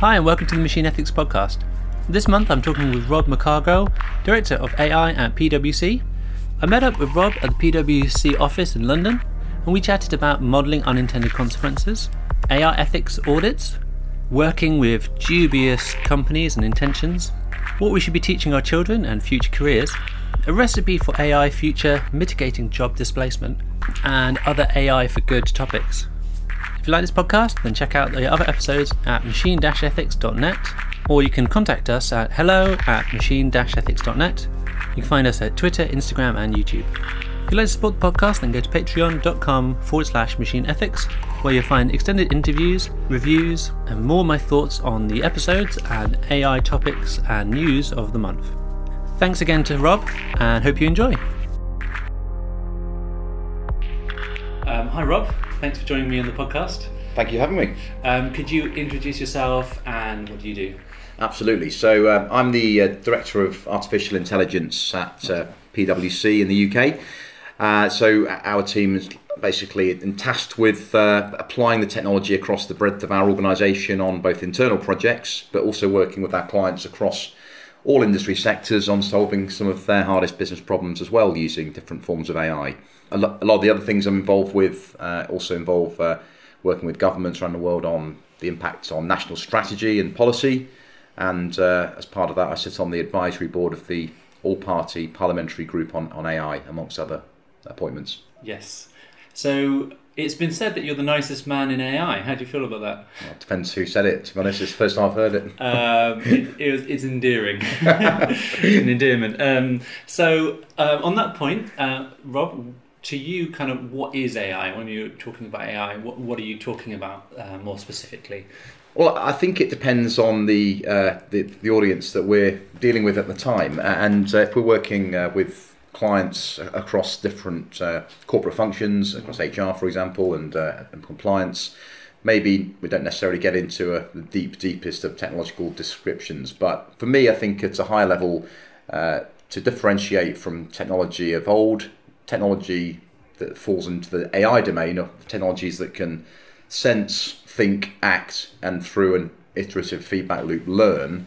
Hi, and welcome to the Machine Ethics Podcast. This month I'm talking with Rob McCargow, Director of AI at PwC. I met up with Rob at the PwC office in London, and we chatted about modelling unintended consequences, AI ethics audits, working with dubious companies and intentions, what we should be teaching our children and future careers, a recipe for AI future mitigating job displacement, and other AI for good topics. If you like this podcast, then check out the other episodes at machine-ethics.net, or you can contact us at hello at machine-ethics.net. You can find us at Twitter, Instagram, and YouTube. If you'd like to support the podcast, then go to patreon.com forward slash machine ethics, where you'll find extended interviews, reviews, and more my thoughts on the episodes and AI topics and news of the month. Thanks again to Rob, and hope you enjoy. Um, hi, Rob. Thanks for joining me on the podcast. Thank you for having me. Um, could you introduce yourself and what do you do? Absolutely. So uh, I'm the uh, Director of Artificial Intelligence at uh, PwC in the UK. Uh, so our team is basically tasked with uh, applying the technology across the breadth of our organisation on both internal projects, but also working with our clients across all industry sectors on solving some of their hardest business problems as well using different forms of AI a lot, of the other things I'm involved with uh, also involve uh, working with governments around the world on the impacts on national strategy and policy. And uh, as part of that, I sit on the advisory board of the all party parliamentary group on, on AI, amongst other appointments. Yes. So it's been said that you're the nicest man in AI. How do you feel about that? Well, it depends who said it. To be honest, it's the first time I've heard it. Um, it, it was, it's endearing. an endearment. Um, so, uh, on that point, uh, Rob, to you, kind of what is AI? When you're talking about AI, what, what are you talking about uh, more specifically? Well, I think it depends on the, uh, the, the audience that we're dealing with at the time, and uh, if we're working uh, with clients across different uh, corporate functions, across HR, for example, and, uh, and compliance, maybe we don't necessarily get into a, the deep, deepest of technological descriptions. But for me, I think it's a high level to differentiate from technology of old technology that falls into the AI domain of technologies that can sense, think, act, and through an iterative feedback loop learn.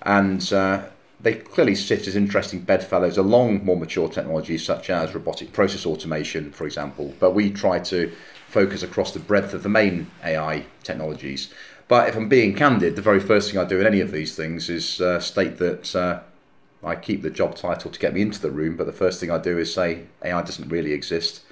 And uh, they clearly sit as interesting bedfellows along more mature technologies such as robotic process automation, for example. But we try to focus across the breadth of the main AI technologies. But if I'm being candid, the very first thing I do in any of these things is uh, state that uh, I keep the job title to get me into the room, but the first thing I do is say AI doesn't really exist.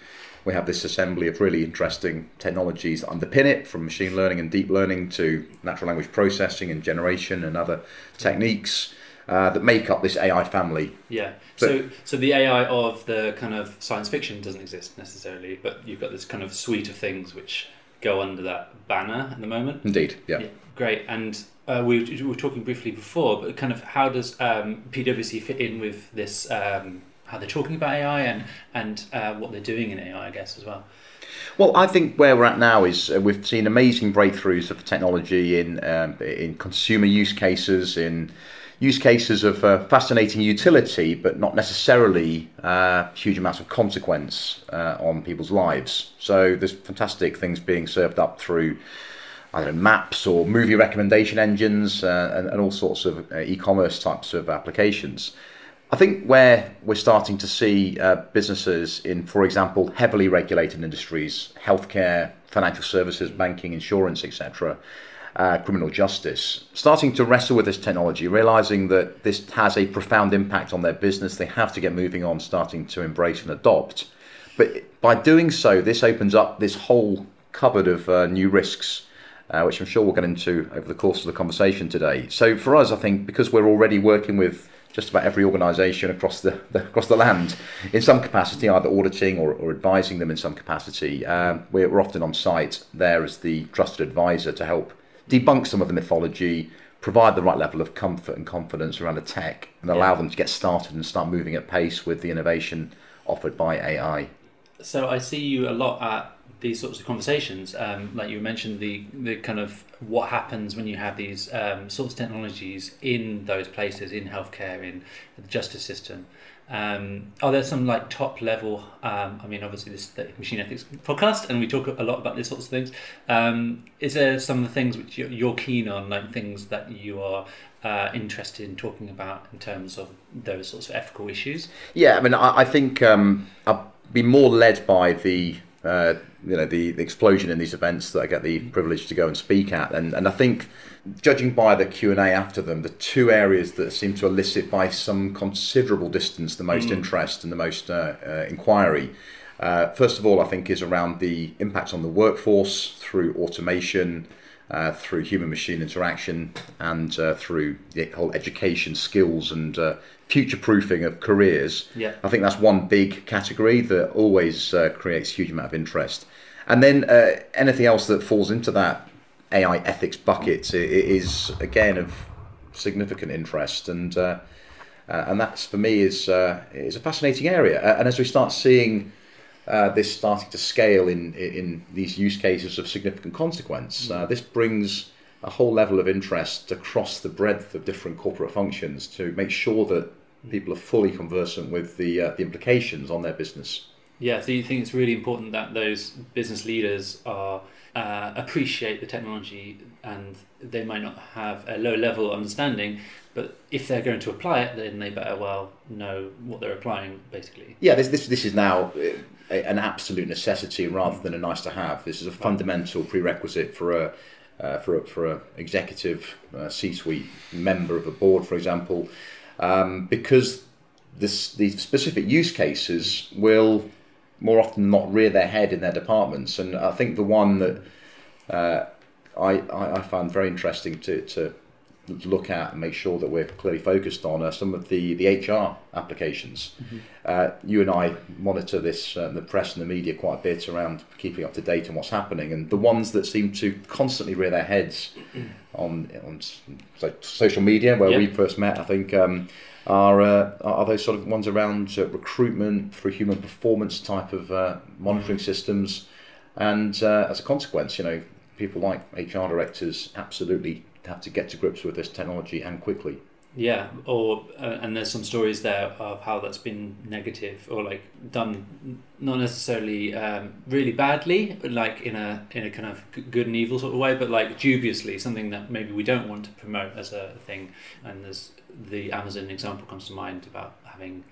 We have this assembly of really interesting technologies that underpin it, from machine learning and deep learning to natural language processing and generation and other techniques. Uh, that make up this AI family. Yeah. But, so, so the AI of the kind of science fiction doesn't exist necessarily, but you've got this kind of suite of things which go under that banner at the moment. Indeed. Yeah. yeah great. And uh, we, we, were talking briefly before, but kind of how does um, PwC fit in with this? Um, how they're talking about AI and and uh, what they're doing in AI, I guess as well. Well, I think where we're at now is uh, we've seen amazing breakthroughs of technology in um, in consumer use cases, in use cases of uh, fascinating utility, but not necessarily uh, huge amounts of consequence uh, on people's lives. So there's fantastic things being served up through I don't know, maps or movie recommendation engines uh, and, and, all sorts of uh, e-commerce types of applications. I think where we're starting to see uh, businesses in, for example, heavily regulated industries, healthcare, financial services, banking, insurance, etc., uh, criminal justice, starting to wrestle with this technology, realizing that this has a profound impact on their business. They have to get moving on, starting to embrace and adopt. But by doing so, this opens up this whole cupboard of uh, new risks uh, which I'm sure we'll get into over the course of the conversation today. So for us, I think because we're already working with just about every organisation across the, the, across the land in some capacity, either auditing or, or advising them in some capacity. Um, we're, we're often on site there as the trusted advisor to help debunk some of the mythology, provide the right level of comfort and confidence around the tech, and allow yeah. them to get started and start moving at pace with the innovation offered by AI. So I see you a lot at these sorts of conversations. Um, like you mentioned, the the kind of what happens when you have these um, sorts of technologies in those places, in healthcare, in the justice system. Um, are there some like top level? Um, I mean, obviously this is the machine ethics podcast, and we talk a lot about these sorts of things. Um, is there some of the things which you're, you're keen on, like things that you are uh, interested in talking about in terms of those sorts of ethical issues? Yeah, I mean, I, I think um, I'll be more led by the uh, you know the, the explosion in these events that I get the privilege to go and speak at, and and I think judging by the Q and A after them, the two areas that seem to elicit by some considerable distance the most mm. interest and the most uh, uh, inquiry. Uh, first of all, I think is around the impact on the workforce through automation, uh, through human machine interaction, and uh, through the whole education skills and uh, future proofing of careers. Yeah. I think that's one big category that always uh, creates a huge amount of interest. And then uh, anything else that falls into that AI ethics bucket is again of significant interest and. Uh, and that's for me is is a fascinating area. and as we start seeing uh, this starting to scale in, in these use cases of significant consequence. Uh, this brings a whole level of interest across the breadth of different corporate functions to make sure that people are fully conversant with the, uh, the implications on their business. Yeah, so you think it's really important that those business leaders are uh, appreciate the technology and they might not have a low level understanding, but if they're going to apply it, then they better well know what they're applying, basically. Yeah, this this, this is now a, an absolute necessity rather than a nice to have. This is a fundamental prerequisite for a uh, for a, for a executive uh, C-suite member of a board, for example, um, because this these specific use cases will more often not rear their head in their departments. And I think the one that uh, I, I, found very interesting to, to look at and make sure that we're clearly focused on are some of the, the HR applications. Mm-hmm. Uh, you and I monitor this, uh, the press and the media quite a bit around keeping up to date on what's happening, and the ones that seem to constantly rear their heads on on so social media, where yep. we first met, I think. Um, are uh, are those sort of ones around uh, recruitment for human performance type of uh, monitoring mm-hmm. systems, and uh, as a consequence, you know, people like HR directors absolutely have to get to grips with this technology and quickly. Yeah, or uh, and there's some stories there of how that's been negative or like done not necessarily um, really badly, but like in a in a kind of good and evil sort of way, but like dubiously something that maybe we don't want to promote as a thing. And there's the Amazon example comes to mind about having,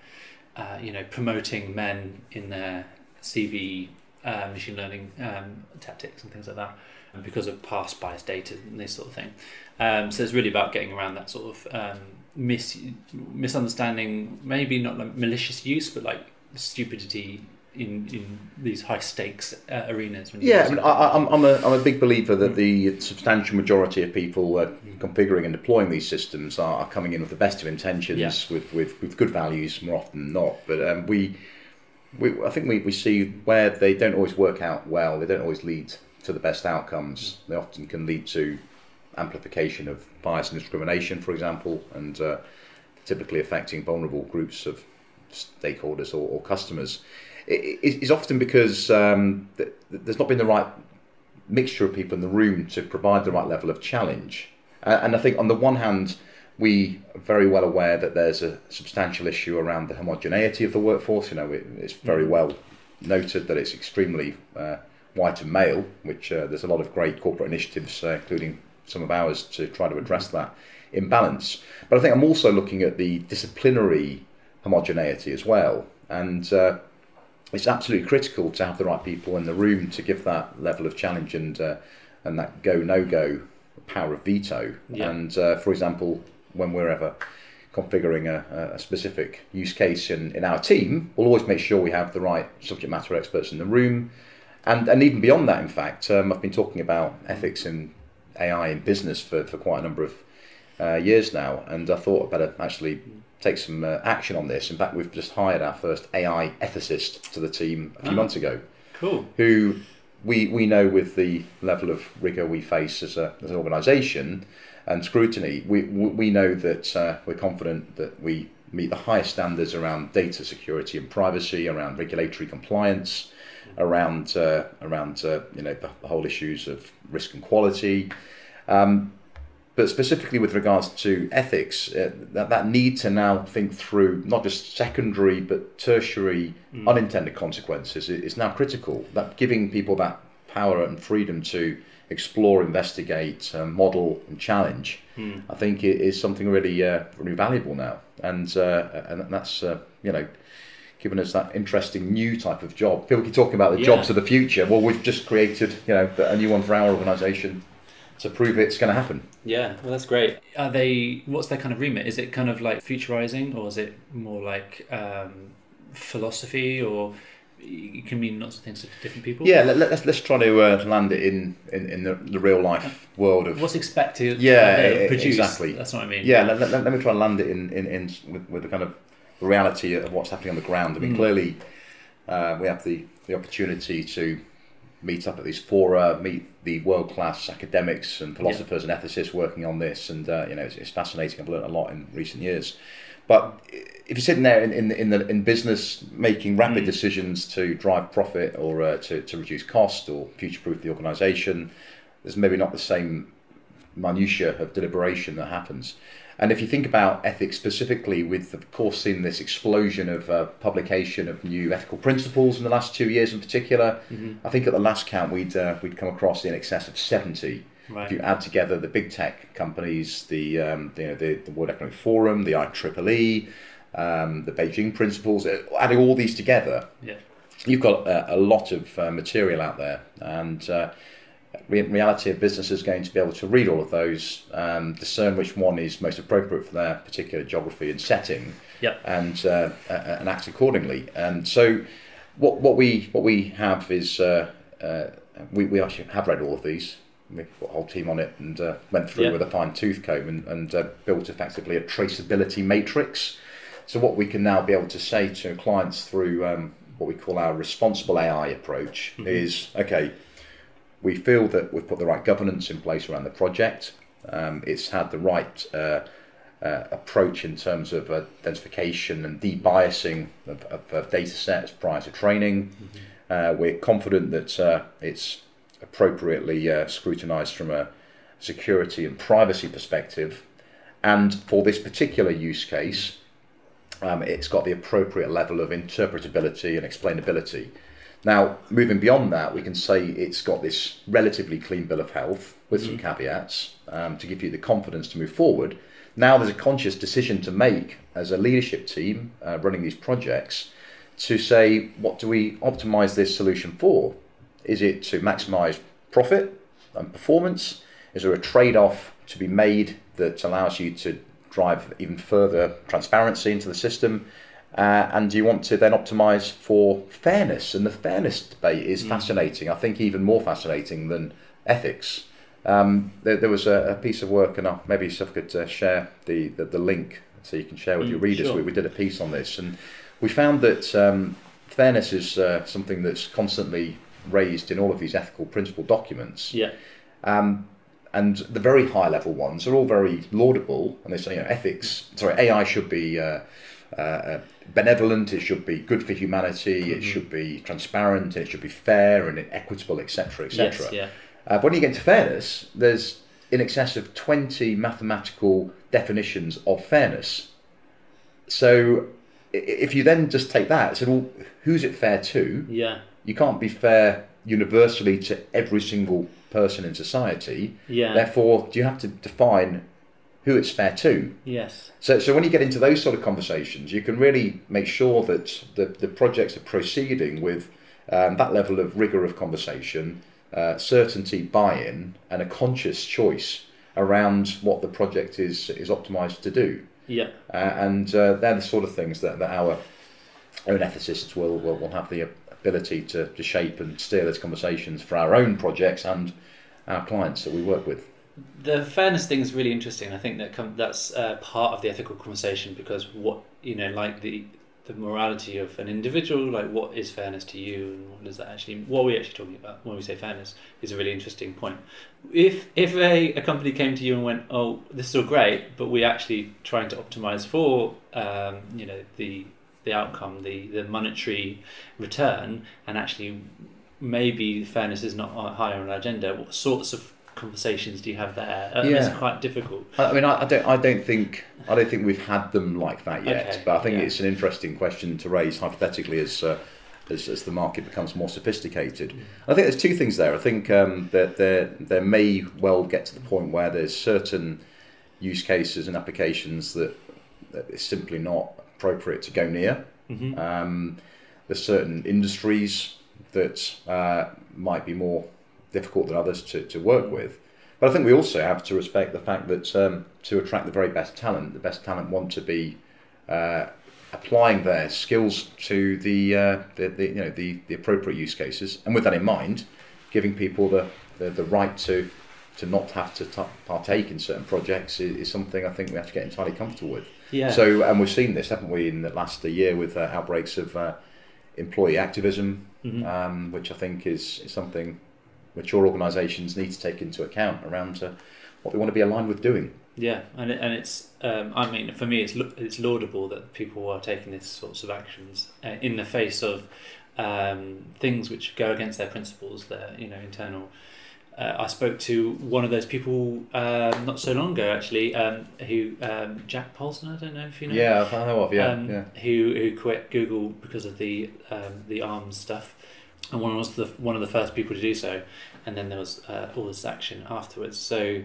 uh, you know, promoting men in their CV uh, machine learning um, tactics and things like that because of past bias data and this sort of thing. Um, so it's really about getting around that sort of um, mis- misunderstanding, maybe not like malicious use, but like stupidity in, in these high stakes uh, arenas. yeah, I mean, I, am I'm, a, I'm a big believer that the substantial majority of people uh, configuring and deploying these systems are, are, coming in with the best of intentions, yeah. with, with, with good values more often than not. But um, we, we, I think we, we see where they don't always work out well, they don't always lead to the best outcomes. They often can lead to amplification of bias and discrimination, for example, and uh, typically affecting vulnerable groups of stakeholders or, or customers, it, is often because um, th- there's not been the right mixture of people in the room to provide the right level of challenge. Uh, and I think, on the one hand, we are very well aware that there's a substantial issue around the homogeneity of the workforce. You know, it, it's very mm. well noted that it's extremely uh, white and male, which uh, there's a lot of great corporate initiatives, uh, including some of ours to try to address that imbalance. But I think I'm also looking at the disciplinary homogeneity as well. And uh, it's absolutely critical to have the right people in the room to give that level of challenge and uh, and that go no go power of veto. Yeah. And uh, for example, when we're ever configuring a, a, specific use case in, in our team, we'll always make sure we have the right subject matter experts in the room. And, and even beyond that, in fact, um, I've been talking about ethics in AI in business for, for quite a number of uh, years now, and I thought I'd better actually take some uh, action on this. In fact, we've just hired our first AI ethicist to the team a few oh, months ago. Cool. Who we, we know with the level of rigor we face as, a, as an organisation and scrutiny, we, we know that uh, we're confident that we meet the highest standards around data security and privacy, around regulatory compliance, around uh, around uh, you know the, the, whole issues of risk and quality. Um, but specifically with regards to ethics, uh, that, that need to now think through not just secondary but tertiary Mm. unintended consequences is now critical. That giving people that power and freedom to explore, investigate, uh, model, and challenge, Mm. I think it is something really, uh, really valuable now, and uh, and that's uh, you know. Given us that interesting new type of job, people keep talking about the Yeah. jobs of the future. Well, we've just created, you know, a new one for our organisation to prove it's going to happen. Yeah, well, that's great. Are they? What's their kind of remit? Is it kind of like futurizing, or is it more like um, philosophy, or it can mean lots of things to different people? Yeah, let, us let's try to uh, land it in in, in the, the real life world of. What's expected? Yeah, uh, e- e- exactly. That's what I mean. yeah, let, let, let me try and land it in in, in with, with the kind of reality of what's happening on the ground. I mean, Mm. clearly, uh, we have the the opportunity to meet up at these fora, meet the world class academics and philosophers and ethicists working on this, and uh, you know, it's, it's fascinating. I've learned a lot in recent years. But if you're sitting there in, in, in, the, in business making rapid Mm. decisions to drive profit or uh, to, to reduce cost or future proof the organisation, there's maybe not the same minutiae of deliberation that happens. And if you think about ethics specifically, with of course seeing this explosion of uh, publication of new ethical principles in the last two years in particular, Mhm. I think at the last count we'd uh, we'd come across in excess of seventy Right. if you add together the big tech companies, the um, you know, the, the World Economic Forum, the IEEE, um, the Beijing Principles, uh, adding all these together, Yeah. you've got a, a lot of uh, material out there, and uh, reality of business is going to be able to read all of those, um, discern which one is most appropriate for their particular geography and setting, Yep. and uh, and act accordingly. And so, what what we what we have is uh, uh, we we actually have read all of these. We've got a whole team on it and uh, went through Yeah. with a fine tooth comb and, and uh, built effectively a traceability matrix. So what we can now be able to say to clients through um, what we call our responsible AI approach Mhm. is okay. We feel that we've put the right governance in place around the project. Um, it's had the right uh, uh, approach in terms of uh, identification and debiasing of, of, of data sets prior to training. Uh, we're confident that uh, it's appropriately uh, scrutinized from a security and privacy perspective. And for this particular use case, um, it's got the appropriate level of interpretability and explainability. Now, moving beyond that, we can say it's got this relatively clean bill of health with some caveats um, to give you the confidence to move forward. Now, there's a conscious decision to make as a leadership team uh, running these projects to say, what do we optimize this solution for? Is it to maximize profit and performance? Is there a trade off to be made that allows you to drive even further transparency into the system? Uh, and you want to then optimize for fairness? And the fairness debate is fascinating. I think even more fascinating than ethics. Um, there, there was a, a piece of work, and I'll, maybe Suf could uh, share the, the, the link so you can share with Mm, your readers. sure. We, we did a piece on this, and we found that um, fairness is uh, something that's constantly raised in all of these ethical principle documents. Yeah. Um, and the very high level ones are all very laudable, and they say, you know, ethics. Sorry, AI should be uh, uh, benevolent. It should be good for humanity. It should be transparent. It should be fair and equitable, etc., etc. Yes. Yeah. Uh, but when you get to fairness, there's in excess of 20 mathematical definitions of fairness. So if you then just take that, so well, who's it fair to? Yeah. You can't be fair universally to every single person in society. Yeah. Therefore, do you have to define who it's fair to? Yes. So, so when you get into those sort of conversations, you can really make sure that the, the projects are proceeding with um, that level of rigor of conversation, uh, certainty, buy-in, and a conscious choice around what the project is is optimized to do. Yeah. Uh, and uh, they're the sort of things that, that our own ethicists will, will, will have the ability to, to shape and steer those conversations for our own projects and our clients that we work with. The fairness thing is really interesting. I think that com- that's uh, part of the ethical conversation because what you know, like the the morality of an individual, like what is fairness to you, and what does that actually, what are we actually talking about when we say fairness, is a really interesting point. If if a, a company came to you and went, oh, this is all great, but we're actually trying to optimize for, um, you know, the the outcome, the the monetary return, and actually maybe fairness is not high on our agenda. What sorts of conversations do you have there? I mean, Yeah. It's quite difficult. I mean, I, I don't, I don't think, I don't think we've had them like that yet. Okay, But I think yeah. it's an interesting question to raise hypothetically as, uh, as as the market becomes more sophisticated. Mm. I think there's two things there. I think um, that there there may well get to the point where there's certain use cases and applications that, that it's simply not appropriate to go near. Mhm. Um, there's certain industries that uh, might be more difficult than others to, to work with. But I think we also have to respect the fact that um, to attract the very best talent, the best talent want to be uh, applying their skills to the, uh, the, the you know the, the appropriate use cases, and with that in mind, giving people the, the, the right to to not have to t- partake in certain projects is, is something I think we have to get entirely comfortable with. Yeah. So, and we've seen this, haven't we, in the last year with uh, outbreaks of uh, employee activism, Mhm. um, which I think is, is something mature organisations need to take into account around uh, what they want to be aligned with doing. Yeah, and it, and it's um, I mean for me it's it's laudable that people are taking these sorts of actions uh, in the face of um, things which go against their principles, their you know internal. Uh, I spoke to one of those people um, not so long ago actually, um, who um, Jack Poulson. I don't know if you know. Yeah, I know of, yeah, um, yeah. Who who quit Google because of the um, the arms stuff, and one was the one of the first people to do so, and then there was uh, all this action afterwards. So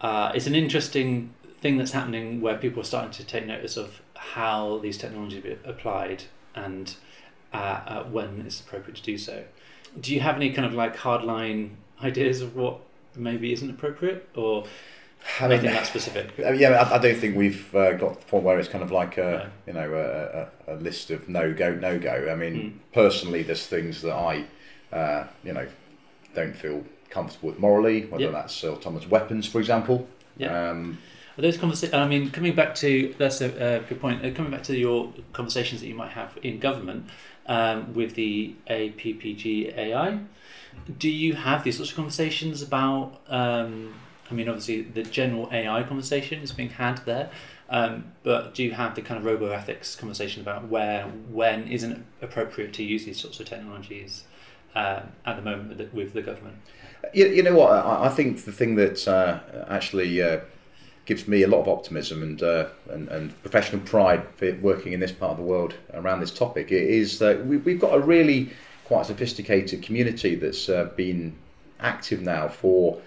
uh, it's an interesting thing that's happening where people are starting to take notice of how these technologies are applied and uh, uh, when it's appropriate to do so. Do you have any kind of like hardline ideas of what maybe isn't appropriate, or I anything mean, that specific? Yeah, I, I don't think we've uh, got to the point where it's kind of like a you know a, a, a list of no go no go. I mean, Mm. personally, there's things that I uh, you know don't feel comfortable with morally, whether Yep. that's autonomous weapons, for example. Yeah. Um, Are those conversations? I mean, coming back to that's a, a good point. Uh, coming back to your conversations that you might have in government um, with the APPG AI, do you have these sorts of conversations about? Um, I mean, obviously, the general AI conversation is being had there, um, but do you have the kind of robo ethics conversation about where, when isn't it appropriate to use these sorts of technologies uh, at the moment with the, with the government? You, you know what? I, I think the thing that uh, actually uh, gives me a lot of optimism and, uh, and and professional pride for working in this part of the world around this topic is that we, we've got a really quite sophisticated community that's uh, been active now for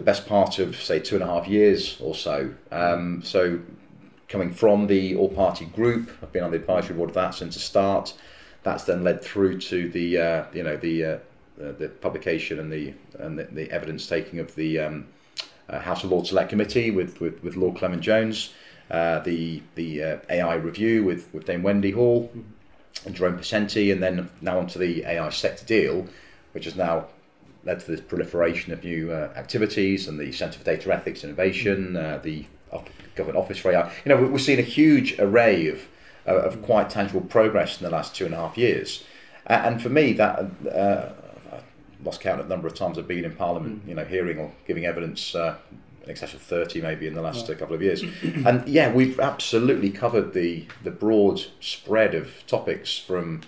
the best part of say two and a half years or so. Um, so coming from the all-party group, I've been on the advisory board of that since the start. That's then led through to the uh, you know the uh, the, the publication and the and the, the evidence taking of the um, uh, House of Lords Select Committee with with, with Lord Clement Jones, uh, the the uh, AI review with with Dame Wendy Hall and Jerome Pesenti, and then now onto the AI sector deal, which is now led to this proliferation of new uh, activities and the Centre for Data Ethics Innovation, uh, the Government Office for AI. You know, we- we've seen a huge array of uh, of quite tangible progress in the last two and a half years, uh, and for me, that uh, I've lost count of the number of times I've been in Parliament, you know, hearing or giving evidence. Uh, in excess of 30 maybe in the last uh, couple of years and yeah we've absolutely covered the the broad spread of topics from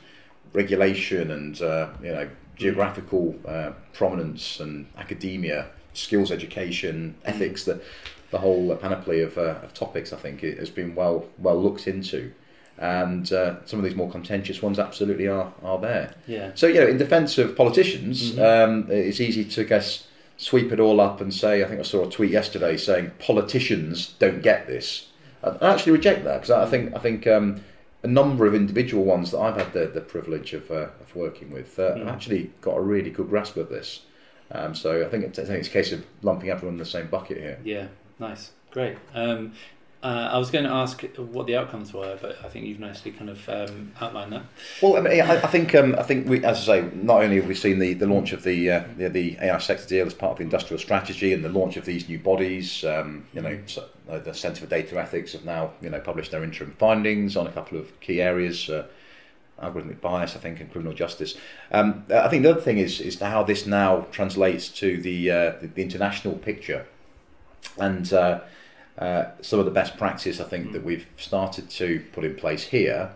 regulation and uh, you know geographical uh, prominence and academia, skills education, ethics. That the whole panoply of, uh, of topics, I think, it has been well well looked into, and uh, some of these more contentious ones absolutely are are there. Yeah. So you know, in defence of politicians, um, it's easy to guess sweep it all up and say. I think I saw a tweet yesterday saying politicians don't get this. I actually reject that because I think I think um, a number of individual ones that I've had the, the privilege of, uh, of working with uh, have actually got a really good grasp of this. Um, so I think, it's, I think it's a case of lumping everyone in the same bucket here. Yeah, nice, great. Um, uh, I was going to ask what the outcomes were, but I think you've nicely kind of um, outlined that. Well, I, mean, I, I think um, I think we, as I say, not only have we seen the, the launch of the, uh, the the AI sector deal as part of the industrial strategy and the launch of these new bodies, um, you know, so, uh, the Centre for Data Ethics have now you know published their interim findings on a couple of key areas. Uh, algorithmic bias, I think, and criminal justice. Um, I think the other thing is is how this now translates to the uh, the, the international picture, and uh, some of the best practice I think that we've started to put in place here.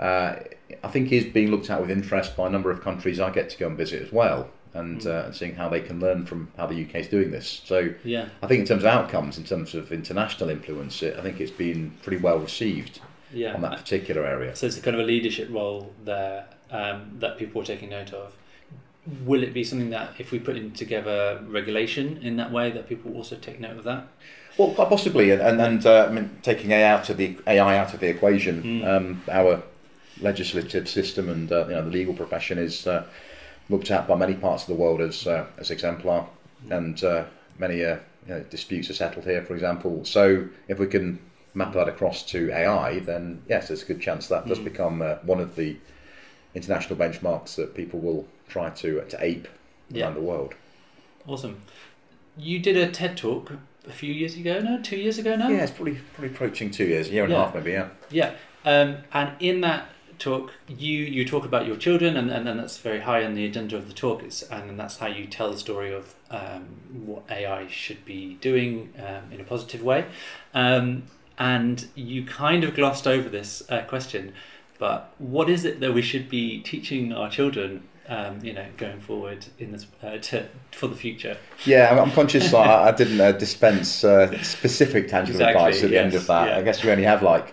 Uh, I think is being looked at with interest by a number of countries I get to go and visit as well. and uh, seeing how they can learn from how the UK is doing this. So Yeah. I think in terms of outcomes, in terms of international influence, it, I think it's been pretty well received Yeah. on that particular area. So it's a kind of a leadership role there um, that people are taking note of. Will it be something that if we put in together regulation in that way that people also take note of that? Well, quite possibly, and and, and uh, I mean, taking AI out of the AI out of the equation, Mm. um, our legislative system and uh, you know the legal profession is uh, looked at by many parts of the world as uh, as exemplar, and uh, many uh, you know, disputes are settled here, for example. So if we can map that across to AI, then yes, there's a good chance that does Mm. become uh, one of the international benchmarks that people will try to to ape Yeah. around the world. Awesome. You did a TED talk a few years ago now, two years ago now? Yeah, it's probably probably approaching two years, a year and Yeah. a half maybe. Yeah. Yeah, um, and in that talk, you you talk about your children, and, and, and that's very high on the agenda of the talk. It's, and that's how you tell the story of um, what AI should be doing um, in a positive way. Um, and you kind of glossed over this uh, question, but what is it that we should be teaching our children? Um, you know, going forward in this uh, to for the future. Yeah, I'm, I'm conscious that I, I didn't uh, dispense uh, specific tangible Exactly, advice at the end of that. yeah. I guess we only have like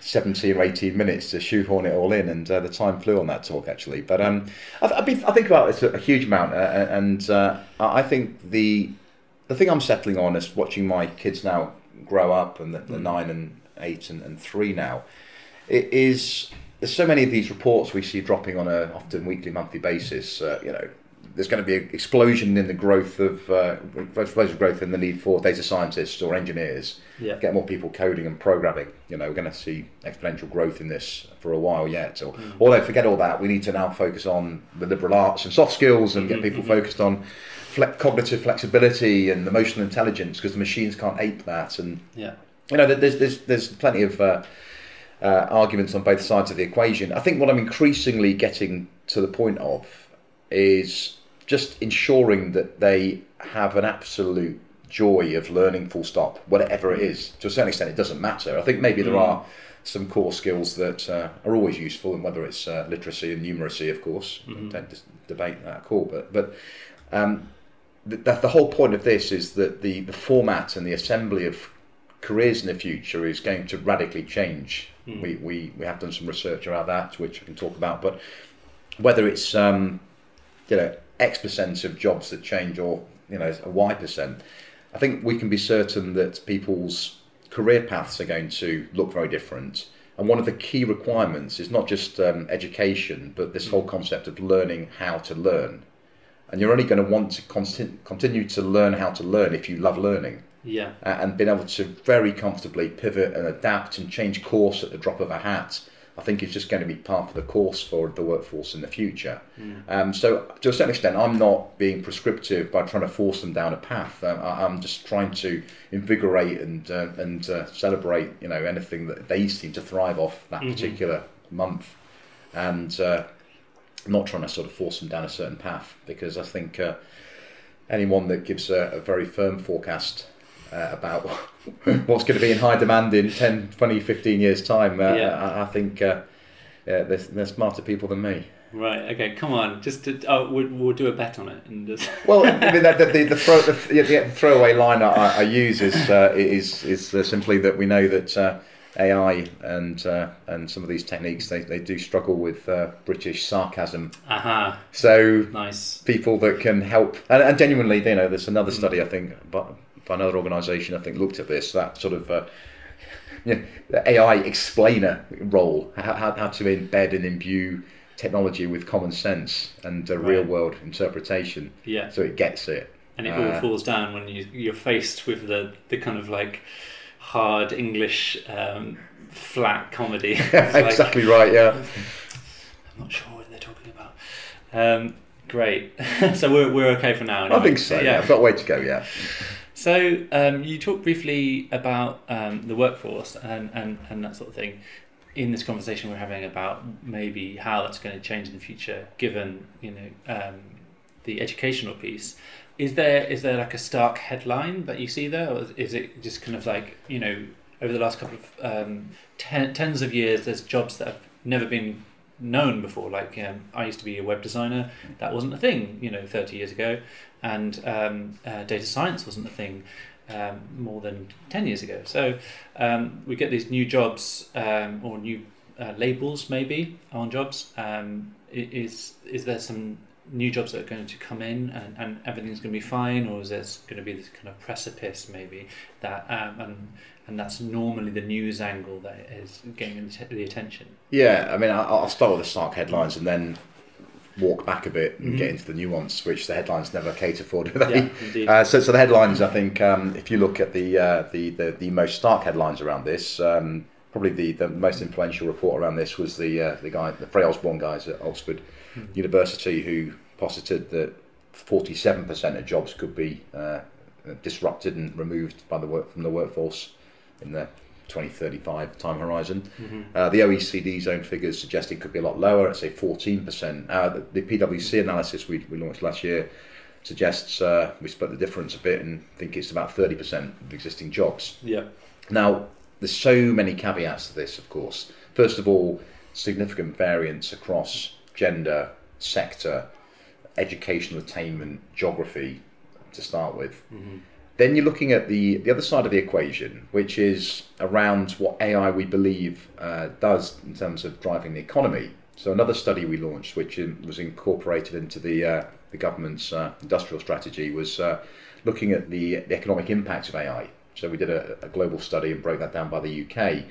17 or 18 minutes to shoehorn it all in, and uh, the time flew on that talk actually. But um, I've, I've been, I think about this a, huge amount, uh, and uh, I I think the the thing I'm settling on is watching my kids now grow up, and the, the Mm. nine and eight and, and three now. It is there's so many of these reports we see dropping on a often weekly, monthly basis. Uh, you know, there's going to be an explosion in the growth of uh, growth in the need for data scientists or engineers. Yeah. Get more people coding and programming. You know, we're going to see exponential growth in this for a while yet. Or, Mm. Although, forget all that, we need to now focus on the liberal arts and soft skills and get Mhm, people mhm. focused on fle- cognitive flexibility and emotional intelligence because the machines can't ape that. And Yeah. you know, there's there's there's plenty of uh, uh, arguments on both sides of the equation. I think what I'm increasingly getting to the point of is just ensuring that they have an absolute joy of learning full stop whatever it is to a certain extent it doesn't matter i think maybe there Mm. are some core skills that uh, are always useful and whether it's uh, literacy and numeracy of course Mhm. we tend to debate that call but but um, the, the, the whole point of this is that the, the format and the assembly of careers in the future is going to radically change. Mm. We, we, we have done some research around that, which I can talk about, but whether it's um, you know X percent of jobs that change or you know a Y percent, I think we can be certain that people's career paths are going to look very different. And one of the key requirements is not just um, education, but this whole concept of learning how to learn. And you're only going to want to continue to learn how to learn if you love learning Yeah. uh, and being able to very comfortably pivot and adapt and change course at the drop of a hat, I think is just going to be part of the course for the workforce in the future. Mm. Um, so, to a certain extent, I'm not being prescriptive by trying to force them down a path. Um, I, I'm just trying to invigorate and uh, and uh, celebrate, you know, anything that they seem to thrive off that Mhm. particular month, and uh, not trying to sort of force them down a certain path because I think uh, anyone that gives a, a very firm forecast uh, about what's going to be in high demand in 10, 20, 15 years' time, uh, Yeah. I, I think uh, yeah, they're, they're smarter people than me. Right. Okay. Come on. Just to, oh, we'll, we'll do a bet on it and just. Well, I mean, the, the, the, throw, the, the throwaway line I, I use is uh, is is simply that we know that uh, AI and uh, and some of these techniques they, they do struggle with uh, British sarcasm. Aha. So Nice. people that can help, and, and genuinely, you know, there's another study I think by another organisation I think looked at this that sort of. Uh, yeah, the AI explainer role, how, how, to embed and imbue technology with common sense and uh, Right. real world interpretation Yeah. so it gets it. And it all Uh, falls down when you you're faced with the the kind of like hard English um, flat comedy. It's like, exactly right, yeah. I'm not sure what they're talking about. Um, great. so we're we're okay for now. I think so, yeah. I've got a way to go, yeah. So um, you talked briefly about um, the workforce and, and, and that sort of thing in this conversation we're having about maybe how that's going to change in the future, given you know um, the educational piece. Is there is there like a stark headline that you see there, or is it just kind of like you know over the last couple of um, ten, tens of years, there's jobs that have never been known before. Like um, I used to be a web designer, that wasn't a thing, you know, 30 years ago, and um, uh, data science wasn't a thing um, more than 10 years ago. So um, we get these new jobs um, or new uh, labels maybe on jobs. Um, is is there some new jobs that are going to come in and, and everything's going to be fine, or is there going to be this kind of precipice maybe that um, and and that's normally the news angle that is getting the attention? Yeah, I mean, I'll start with the stark headlines and then walk back a bit and mm-hmm. get into the nuance, which the headlines never cater for, do they? Yeah, uh, so, so the headlines, I think, um, if you look at the, uh, the, the the most stark headlines around this, um, probably the, the most influential report around this was the uh, the guy, the Frey Osborne guys at Oxford mm-hmm. University, who posited that 47% of jobs could be uh, disrupted and removed by the work from the workforce in the 2035 time horizon. Mm-hmm. Uh, the OECD's own figures suggest it could be a lot lower, at say 14%. Uh, the, the, PwC analysis we, we launched last year suggests uh, we split the difference a bit and think it's about 30% of existing jobs. Yeah. Now, there's so many caveats to this, of course. First of all, significant variance across gender, sector, educational attainment, geography to start with. Mm-hmm. Then you're looking at the, the other side of the equation, which is around what AI we believe uh, does in terms of driving the economy. So another study we launched, which in, was incorporated into the uh, the government's uh, industrial strategy, was uh, looking at the, the, economic impacts of AI. So we did a, a, global study and broke that down by the UK,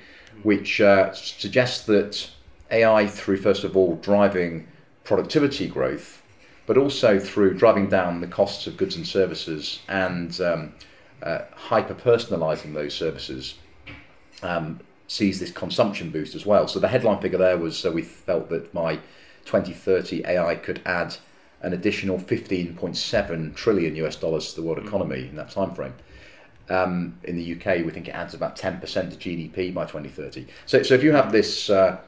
which uh, suggests that AI, through first of all driving productivity growth, but also through driving down the costs of goods and services and um, uh, hyper personalizing those services, um, sees this consumption boost as well. So the headline figure there was uh, we felt that by 2030 AI could add an additional 15.7 trillion US dollars to the world economy in that time frame. Um, in the UK, we think it adds about 10% to GDP by 2030. So, so if you have this uh,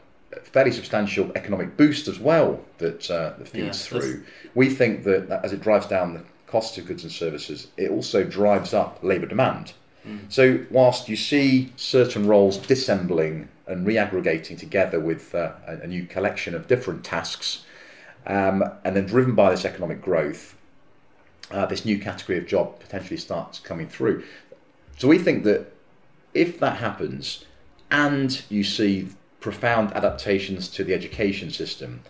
fairly substantial economic boost as well that, uh, that feeds yeah, through. We think that, that as it drives down the costs of goods and services, it also drives up labour demand. Mm. So, whilst you see certain roles dissembling and reaggregating together with uh, a, a, new collection of different tasks, um, and then driven by this economic growth, uh, this new category of job potentially starts coming through. So, we think that if that happens, and you see profound adaptations to the education system,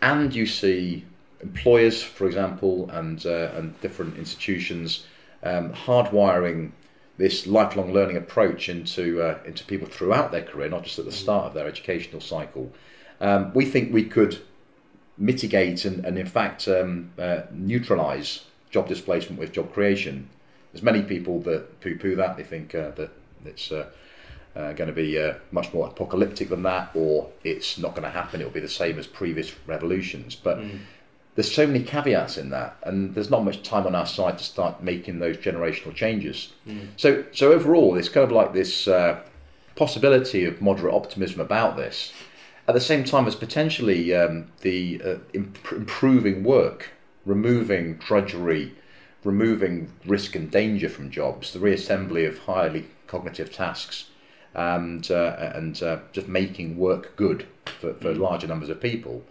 and you see employers, for example, and uh, and different institutions um, hardwiring this lifelong learning approach into uh, into people throughout their career, not just at the mm. start of their educational cycle. Um, we think we could mitigate and, and in fact um, uh, neutralize job displacement with job creation. There's many people that poo-poo that. They think uh, that it's uh, going to be uh, much more apocalyptic than that, or it's not going to happen. It'll be the same as previous revolutions. But mm. there's so many caveats in that, and there's not much time on our side to start making those generational changes. Mm. So, so overall, it's kind of like this uh, possibility of moderate optimism about this. At the same time as potentially um, the uh, imp- improving work, removing drudgery, removing risk and danger from jobs, the reassembly of highly cognitive tasks and uh, and uh, just making work good for, for mm. larger numbers of people.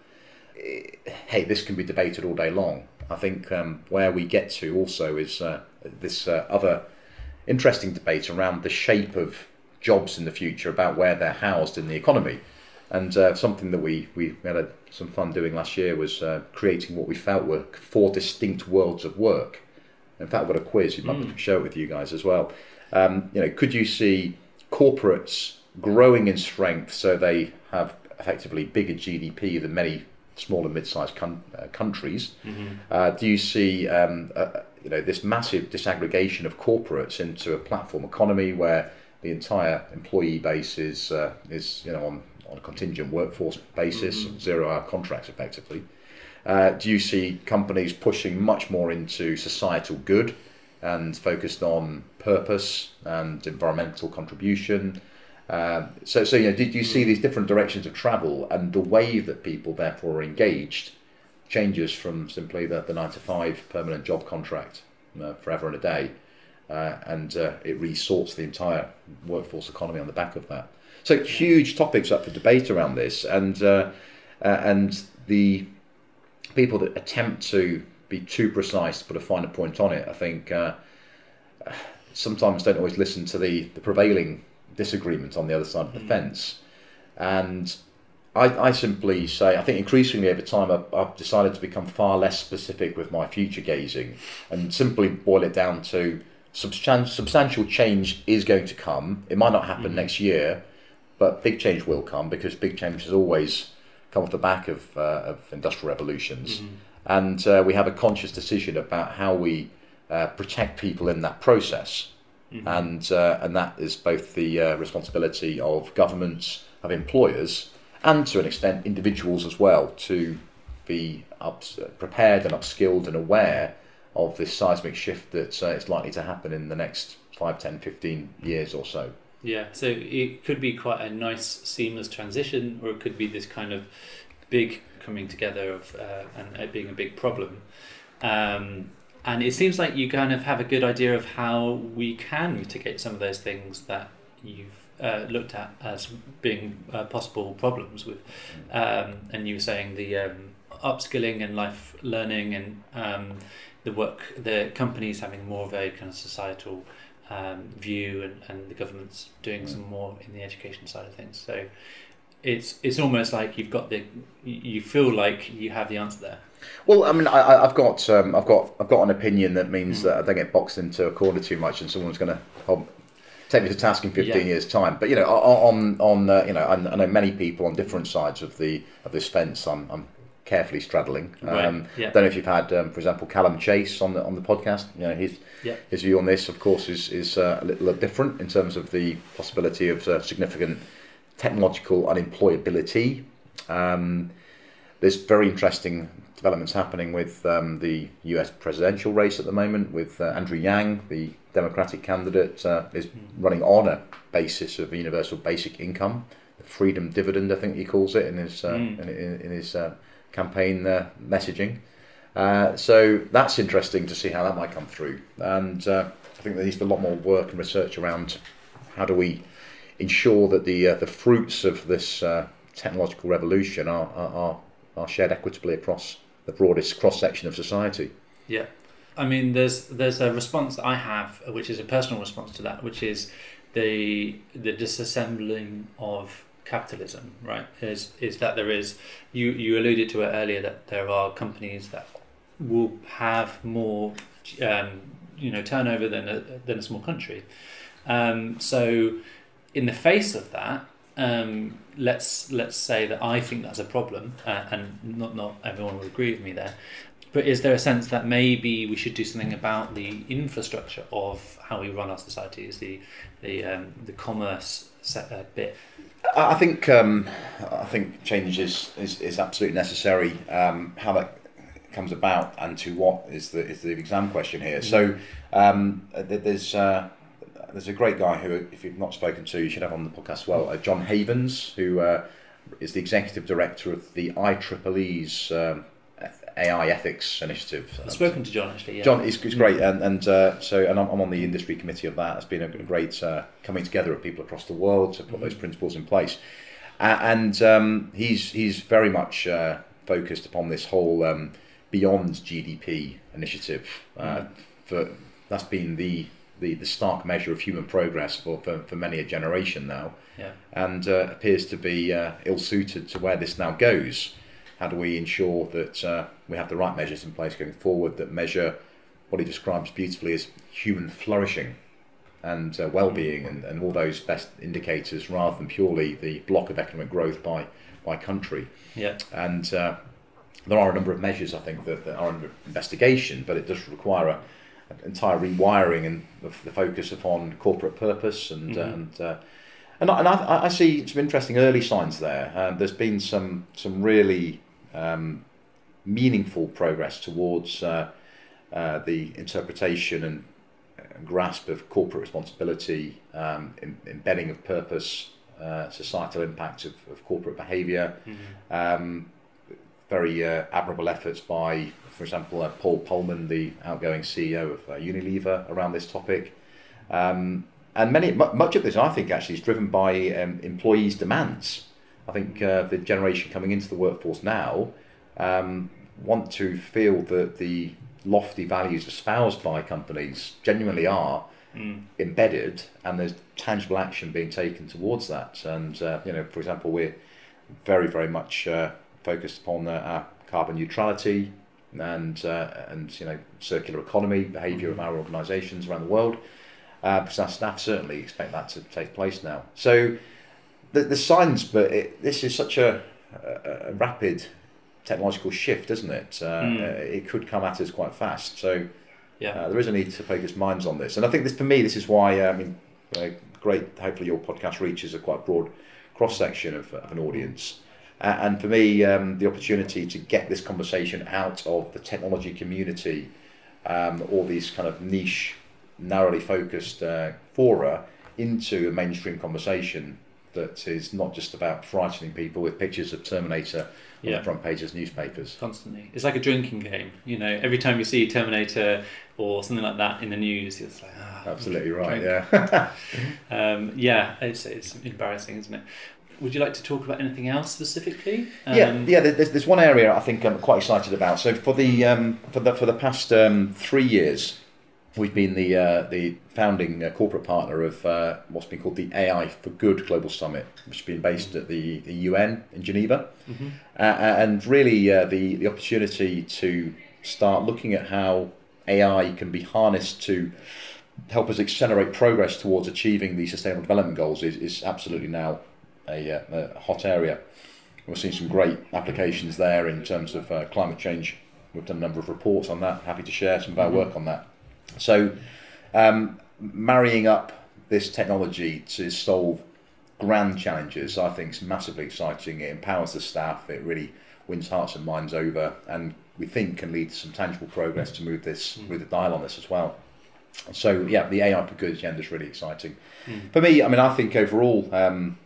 Hey, this can be debated all day long. I think um, where we get to also is uh, this uh, other interesting debate around the shape of jobs in the future, about where they're housed in the economy. And uh, something that we, we had a, some fun doing last year was uh, creating what we felt were four distinct worlds of work. In fact, I've got a quiz. You might mm. to share it with you guys as well. Um, you know, could you see corporates growing in strength so they have effectively bigger GDP than many small and mid-sized con- uh, countries. Mm-hmm. Uh, do you see um, uh, you know this massive disaggregation of corporates into a platform economy where the entire employee base is uh, is you know on, on a contingent workforce basis, mm-hmm. zero-hour contracts effectively? Uh, do you see companies pushing much more into societal good? And focused on purpose and environmental contribution. Um, so, so you know, did you see these different directions of travel and the way that people therefore are engaged changes from simply the, the nine to five permanent job contract uh, forever and a day, uh, and uh, it resorts the entire workforce economy on the back of that. So huge topics up for debate around this, and uh, uh, and the people that attempt to be too precise to put a finer point on it, I think uh, sometimes don't always listen to the, the prevailing disagreement on the other side of the mm. fence. And I, I, simply say, I think increasingly over time, I've, I've, decided to become far less specific with my future gazing and simply boil it down to substan- substantial change is going to come. It might not happen mm-hmm. next year, but big change will come because big change has always come off the back of, uh, of industrial revolutions. Mm-hmm. And uh, we have a conscious decision about how we uh, protect people in that process. Mm-hmm. And, uh, and that is both the uh, responsibility of governments, of employers, and to an extent individuals as well to be up, prepared and upskilled and aware of this seismic shift that uh, is likely to happen in the next 5, 10, 15 years or so. Yeah, so it could be quite a nice seamless transition, or it could be this kind of big coming together of uh, and it being a big problem. Um, and it seems like you kind of have a good idea of how we can mitigate some of those things that you've uh, looked at as being uh, possible problems with. Um, and you were saying the um, upskilling and life learning and um, the work, the companies having more of a kind of societal um, view and, and the government's doing mm. some more in the education side of things. So it's it's almost like you've got the you feel like you have the answer there. Well, I mean, I, have got um, I've got I've got an opinion that means mm. that I don't get boxed into a corner too much, and someone's going to take me to task in 15 yeah. years' time. But you know, on on uh, you know, I, know many people on different sides of the of this fence. I'm, I'm carefully straddling. Right. Um, yeah. Don't know if you've had, um, for example, Calum Chace on the on the podcast. You know, his yeah. his view on this, of course, is is uh, a little different in terms of the possibility of uh, significant technological unemployability. Um, there's very interesting developments happening with um, the US presidential race at the moment, with uh, Andrew Yang, the Democratic candidate, uh, is running on a basis of universal basic income, the freedom dividend, I think he calls it in his uh, mm. in, in, in, his uh, campaign uh, messaging. Uh, so that's interesting to see how that might come through, and I think there needs to be a lot more work and research around how do we ensure that the uh, the fruits of this uh, technological revolution are, are, are shared equitably across the broadest cross section of society. Yeah, I mean, there's there's a response that I have, which is a personal response to that, which is the the disassembling of capitalism. Right? Is is that there is you you alluded to it earlier that there are companies that will have more um, you know turnover than a, than a small country. Um, so in the face of that, um, let's let's say that I think that's a problem, uh, and not not everyone will agree with me there. But is there a sense that maybe we should do something about the infrastructure of how we run our societies, the the um, the commerce set, uh, bit? I think um, I think change is, is, is absolutely necessary. Um, how that comes about and to what is the is the exam question here. Mm-hmm. So um, there's uh, there's a great guy who, if you've not spoken to, you should have on the podcast as well, uh, John Havens, who uh, is the executive director of the IEEE's um, AI ethics initiative. I've spoken to John actually. Yeah. John is, is great, and and uh, so and I'm, I'm, on the industry committee of that. It's been a great uh, coming together of people across the world to put mm-hmm. those principles in place, uh, and um, he's he's very much uh, focused upon this whole um, beyond GDP initiative. Mm-hmm. For that's been the the, the stark measure of human progress for, for, for many a generation now, yeah. and uh, appears to be uh, ill suited to where this now goes. How do we ensure that uh, we have the right measures in place going forward that measure what he describes beautifully as human flourishing and uh, well being and, and all those best indicators rather than purely the block of economic growth by, by country? Yeah. And uh, there are a number of measures I think that, that are under investigation, but it does require a entire rewiring and the, the focus upon corporate purpose and mm-hmm. and uh, and, I, and I, I, see some interesting early signs there. Uh, there's been some some really um, meaningful progress towards uh, uh the interpretation and grasp of corporate responsibility, um, in, embedding of purpose, uh, societal impact of, of corporate behavior mm-hmm. um, very uh, admirable efforts by for example, uh, Paul Polman, the outgoing CEO of uh, Unilever, around this topic. Um, and many, much of this, I think, actually is driven by um, employees' demands. I think uh, the generation coming into the workforce now um, want to feel that the lofty values espoused by companies genuinely are mm. embedded, and there's tangible action being taken towards that. And uh, you know, for example, we're very, very much uh, focused upon uh, carbon neutrality and uh, and you know circular economy behaviour mm-hmm. of our organisations around the world. Uh, because our staff certainly expect that to take place now. So the, the signs, but it, this is such a, a, a, rapid technological shift, isn't it? Uh, mm. it could come at us quite fast. So yeah. Uh, there is a need to focus minds on this, and I think this for me, this is why uh, I mean, uh, great. Hopefully, your podcast reaches a quite broad cross section of, of, an audience. Uh, and for me, um, the opportunity to get this conversation out of the technology community, um, all these kind of niche, narrowly focused uh, fora, into a mainstream conversation that is not just about frightening people with pictures of Terminator on the front pages of newspapers. Constantly. It's like a drinking game. You know, every time you see Terminator or something like that in the news, it's like, ah. Absolutely right, drink. yeah. um, yeah, it's, it's embarrassing, isn't it? Would you like to talk about anything else specifically? Um, yeah, yeah. There's, there's one area I think I'm quite excited about. So for the um, for the for the past um, three years, we've been the uh, the founding uh, corporate partner of uh, what's been called the AI for Good Global Summit, which has been based at the, the UN in Geneva, mm-hmm. Uh, uh, and really uh, the the opportunity to start looking at how AI can be harnessed to help us accelerate progress towards achieving the Sustainable Development Goals is, is absolutely now a, a hot area. We're seeing some great applications there in terms of uh, climate change. We've done a number of reports on that. Happy to share some of our mm-hmm. work on that. So, um, marrying up this technology to solve grand challenges, I think, is massively exciting. It empowers the staff. It really wins hearts and minds over, and we think can lead to some tangible progress to move this, move the dial on this as well. So yeah, the AI for good agenda is really exciting. Mm. For me, I mean, I think overall, um,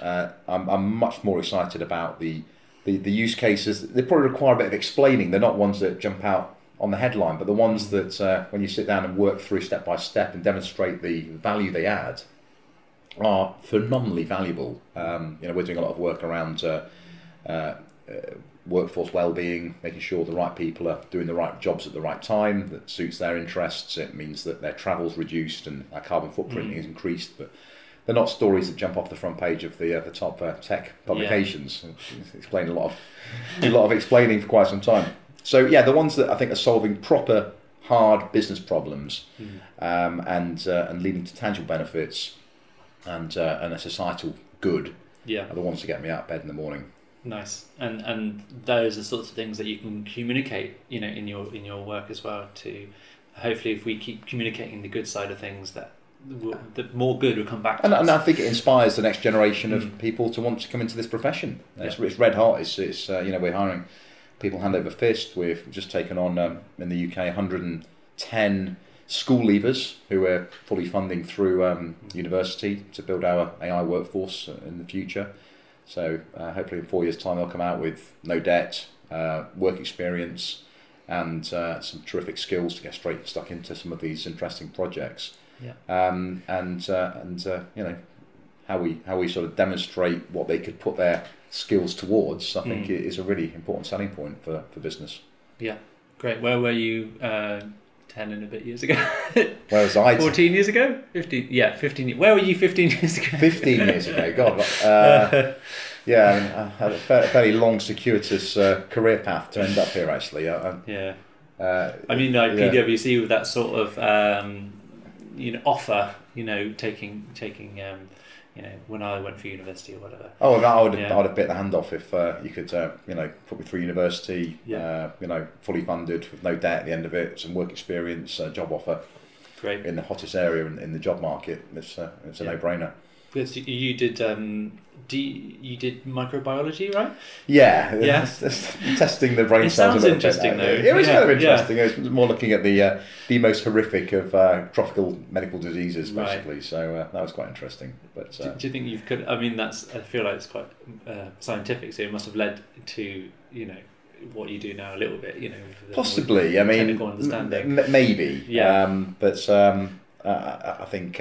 uh, I'm, I'm much more excited about the, the, the use cases. They probably require a bit of explaining. They're not ones that jump out on the headline, but the ones hmm. that uh, when you sit down and work through step by step and demonstrate the value they add are phenomenally valuable. Um, you know, we're doing a lot of work around uh, uh, workforce well-being, making sure the right people are doing the right jobs at the right time that suits their interests. It means that their travel's reduced and our carbon footprint mm. is increased. But they're not stories that jump off the front page of the uh, the top uh, tech publications. Yeah. Explain a lot of a lot of explaining for quite some time. So yeah, the ones that I think are solving proper hard business problems mm. um, and uh, and leading to tangible benefits and uh, and a societal good yeah. are the ones that get me out of bed in the morning. Nice, and and those are sorts of things that you can communicate, you know, in your in your work as well. To hopefully, if we keep communicating the good side of things, that the more good will come back. And, and, I think it inspires the next generation of mm. people to want to come into this profession. It's, yeah. it's red hot. It's, it's uh, you know we're hiring people hand over fist. We've just taken on um, in the UK 110 school leavers who we're fully funding through um, university to build our AI workforce in the future. So uh, hopefully in four years' time they'll come out with no debt, uh, work experience, and uh, some terrific skills to get straight stuck into some of these interesting projects. Yeah. Um, and uh, and uh, you know how we how we sort of demonstrate what they could put their skills towards. I think mm. is a really important selling point for, for business. Yeah, great. Where were you? Uh, 10 and a bit years ago. Where was I? 14 years ago? 15, yeah, 15. Where were you 15 years ago? 15 years ago, God. Uh, yeah, I, mean, I, had a fairly long, circuitous uh, career path to end up here, actually. I, yeah. Uh, I mean, like yeah. PwC with that sort of um, you know offer, you know, taking taking um, you know, when I went for university or whatever. Oh, I would have, yeah. I would have bit the hand off if uh, you could, uh, you know, put me through university, yeah. uh, you know, fully funded with no debt at the end of it, some work experience, job offer. Great. In the hottest area in, in the job market, it's uh, it's a yeah. no brainer. Because you did um, do you, you did microbiology, right? Yeah, yeah. testing the brain it cells. Sounds interesting, though. It was yeah, kind of interesting. Yeah. It was more looking at the uh, the most horrific of uh, tropical medical diseases, basically. Right. So uh, that was quite interesting. But do, uh, do, you think you could? I mean, that's. I feel like it's quite uh, scientific, so it must have led to you know what you do now a little bit. You know, possibly. I mean, understanding. M- maybe. Yeah. Um, but um, I think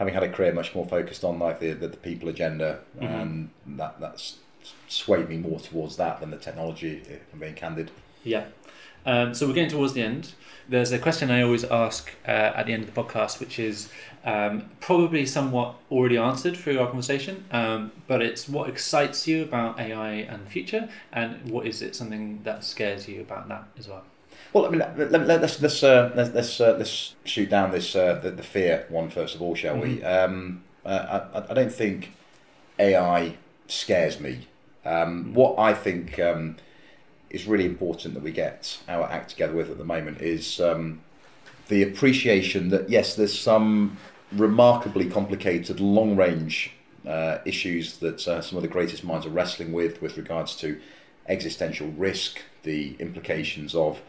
having had a career much more focused on like the the, the people agenda, Mm-hmm. and that that's swayed me more towards that than the technology. If I'm being candid. Yeah. Um, so we're getting towards the end. There's a question I always ask uh, at the end of the podcast, which is um, probably somewhat already answered through our conversation, um, but it's what excites you about AI and the future, and what is it something that scares you about that as well? Well, I mean, let, let, let, us let's uh, let's let's, uh, let's shoot down this uh, the, the fear one first of all, shall we? Um, uh, I, I don't think AI scares me. Um, what I think um, is really important that we get our act together with at the moment is um, the appreciation that yes, there's some remarkably complicated long range uh, issues that uh, some of the greatest minds are wrestling with with regards to existential risk, the implications of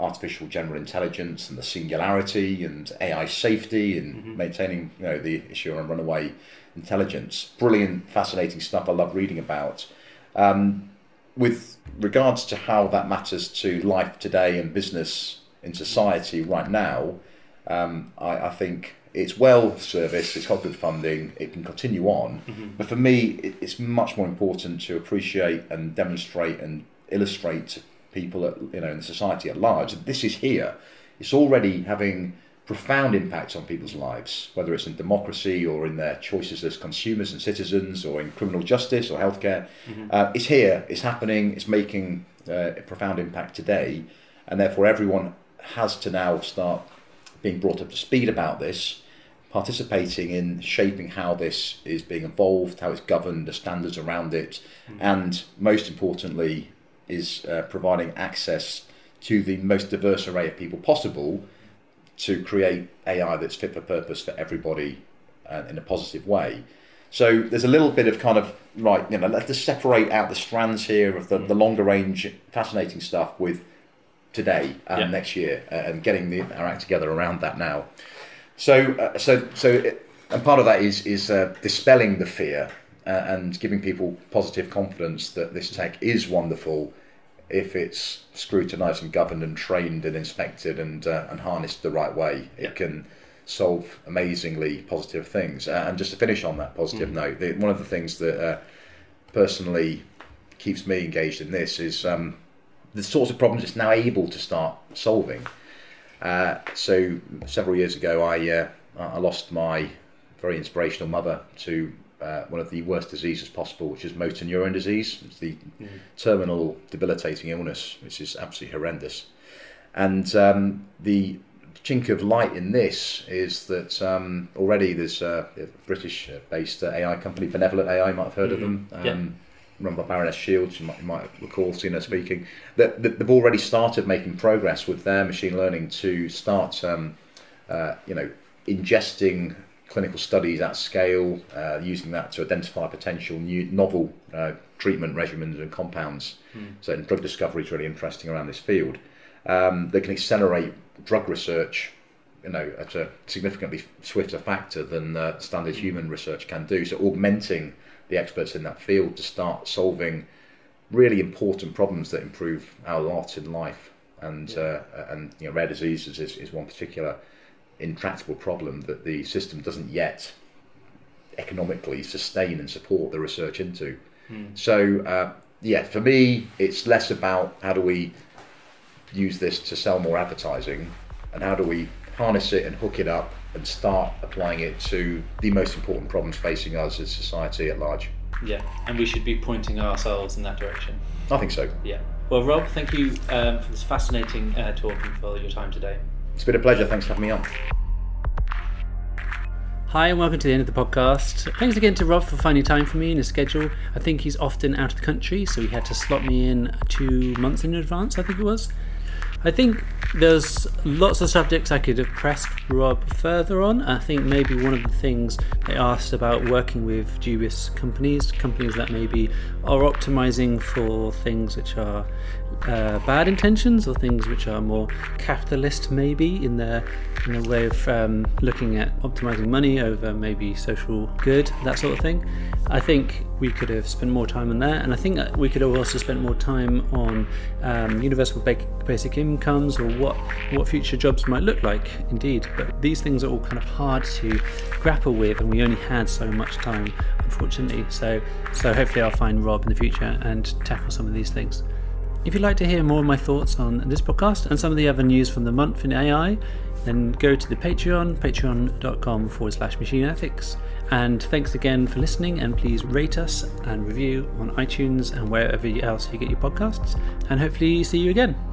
artificial general intelligence and the singularity and AI safety and maintaining you know the issue around runaway intelligence. Brilliant, fascinating stuff I love reading about. Um, with regards to how that matters to life today and business in society right now, um, I, I think it's well serviced, it's got good funding, it can continue on. But for me, it, it's much more important to appreciate and demonstrate and illustrate people, at, you know, in the society at large. This is here. It's already having profound impacts on people's lives, whether it's in democracy or in their choices as consumers and citizens, or in criminal justice or healthcare. Uh, it's here. It's happening. It's making uh, a profound impact today, and therefore everyone has to now start being brought up to speed about this, participating in shaping how this is being evolved, how it's governed, the standards around it, and most importantly, is uh, providing access to the most diverse array of people possible to create AI that's fit for purpose for everybody uh, in a positive way. So there's a little bit of kind of right, you know, let's just separate out the strands here of the, the longer range, fascinating stuff with today and Yeah. next year, uh, and getting the, our act together around that now. So, uh, so, so, it, and part of that is is uh, dispelling the fear uh, and giving people positive confidence that this tech is wonderful if it's scrutinised and governed and trained and inspected and uh, and harnessed the right way. Yeah. It can solve amazingly positive things. Uh, and just to finish on that positive note, the, one of the things that uh, personally keeps me engaged in this is um, the sorts of problems it's now able to start solving. Uh, so several years ago, I uh, I lost my very inspirational mother to uh, one of the worst diseases possible, which is motor neurone disease. It's the terminal debilitating illness, which is absolutely horrendous. And um, the chink of light in this is that um, already there's uh, a British-based uh, AI company, Benevolent AI, you might have heard of them. Um, Yeah. Run by Baroness Shields, you might, you might recall seeing her speaking. That, that they've already started making progress with their machine learning to start, um, uh, you know, ingesting clinical studies at scale, uh, using that to identify potential new novel uh, treatment regimens and compounds. So, drug discovery is really interesting around this field. Um, they can accelerate drug research, you know, at a significantly swifter factor than uh, standard human research can do. So, augmenting the experts in that field to start solving really important problems that improve our lot in life. And uh, and you know, rare diseases is, is one particular intractable problem that the system doesn't yet economically sustain and support the research into. So uh, yeah, for me, it's less about how do we use this to sell more advertising, and how do we harness it and hook it up and start applying it to the most important problems facing us as society at large. Yeah, and we should be pointing ourselves in that direction. I think so. Yeah. Well, Rob, thank you um, for this fascinating uh, talk and for your time today. It's been a pleasure. Thanks for having me on. Hi, and welcome to the end of the podcast. Thanks again to Rob for finding time for me in his schedule. I think he's often out of the country, so he had to slot me in two months in advance, I think it was. I think there's lots of subjects I could have pressed Rob further on. I think maybe one of the things they asked about working with dubious companies, companies that maybe are optimizing for things which are uh, bad intentions or things which are more capitalist, maybe in their in a way of um, looking at optimizing money over maybe social good, that sort of thing. I think we could have spent more time on that, and I think we could have also spent more time on um, universal basic incomes or what what future jobs might look like. Indeed, but these things are all kind of hard to grapple with, and we only had so much time, unfortunately. So so hopefully I'll find Rob in the future and tackle some of these things. If you'd like to hear more of my thoughts on this podcast and some of the other news from the month in AI, then go to the Patreon, patreon.com forward slash machine ethics. And thanks again for listening, and please rate us and review on iTunes and wherever else you get your podcasts. And hopefully, see you again.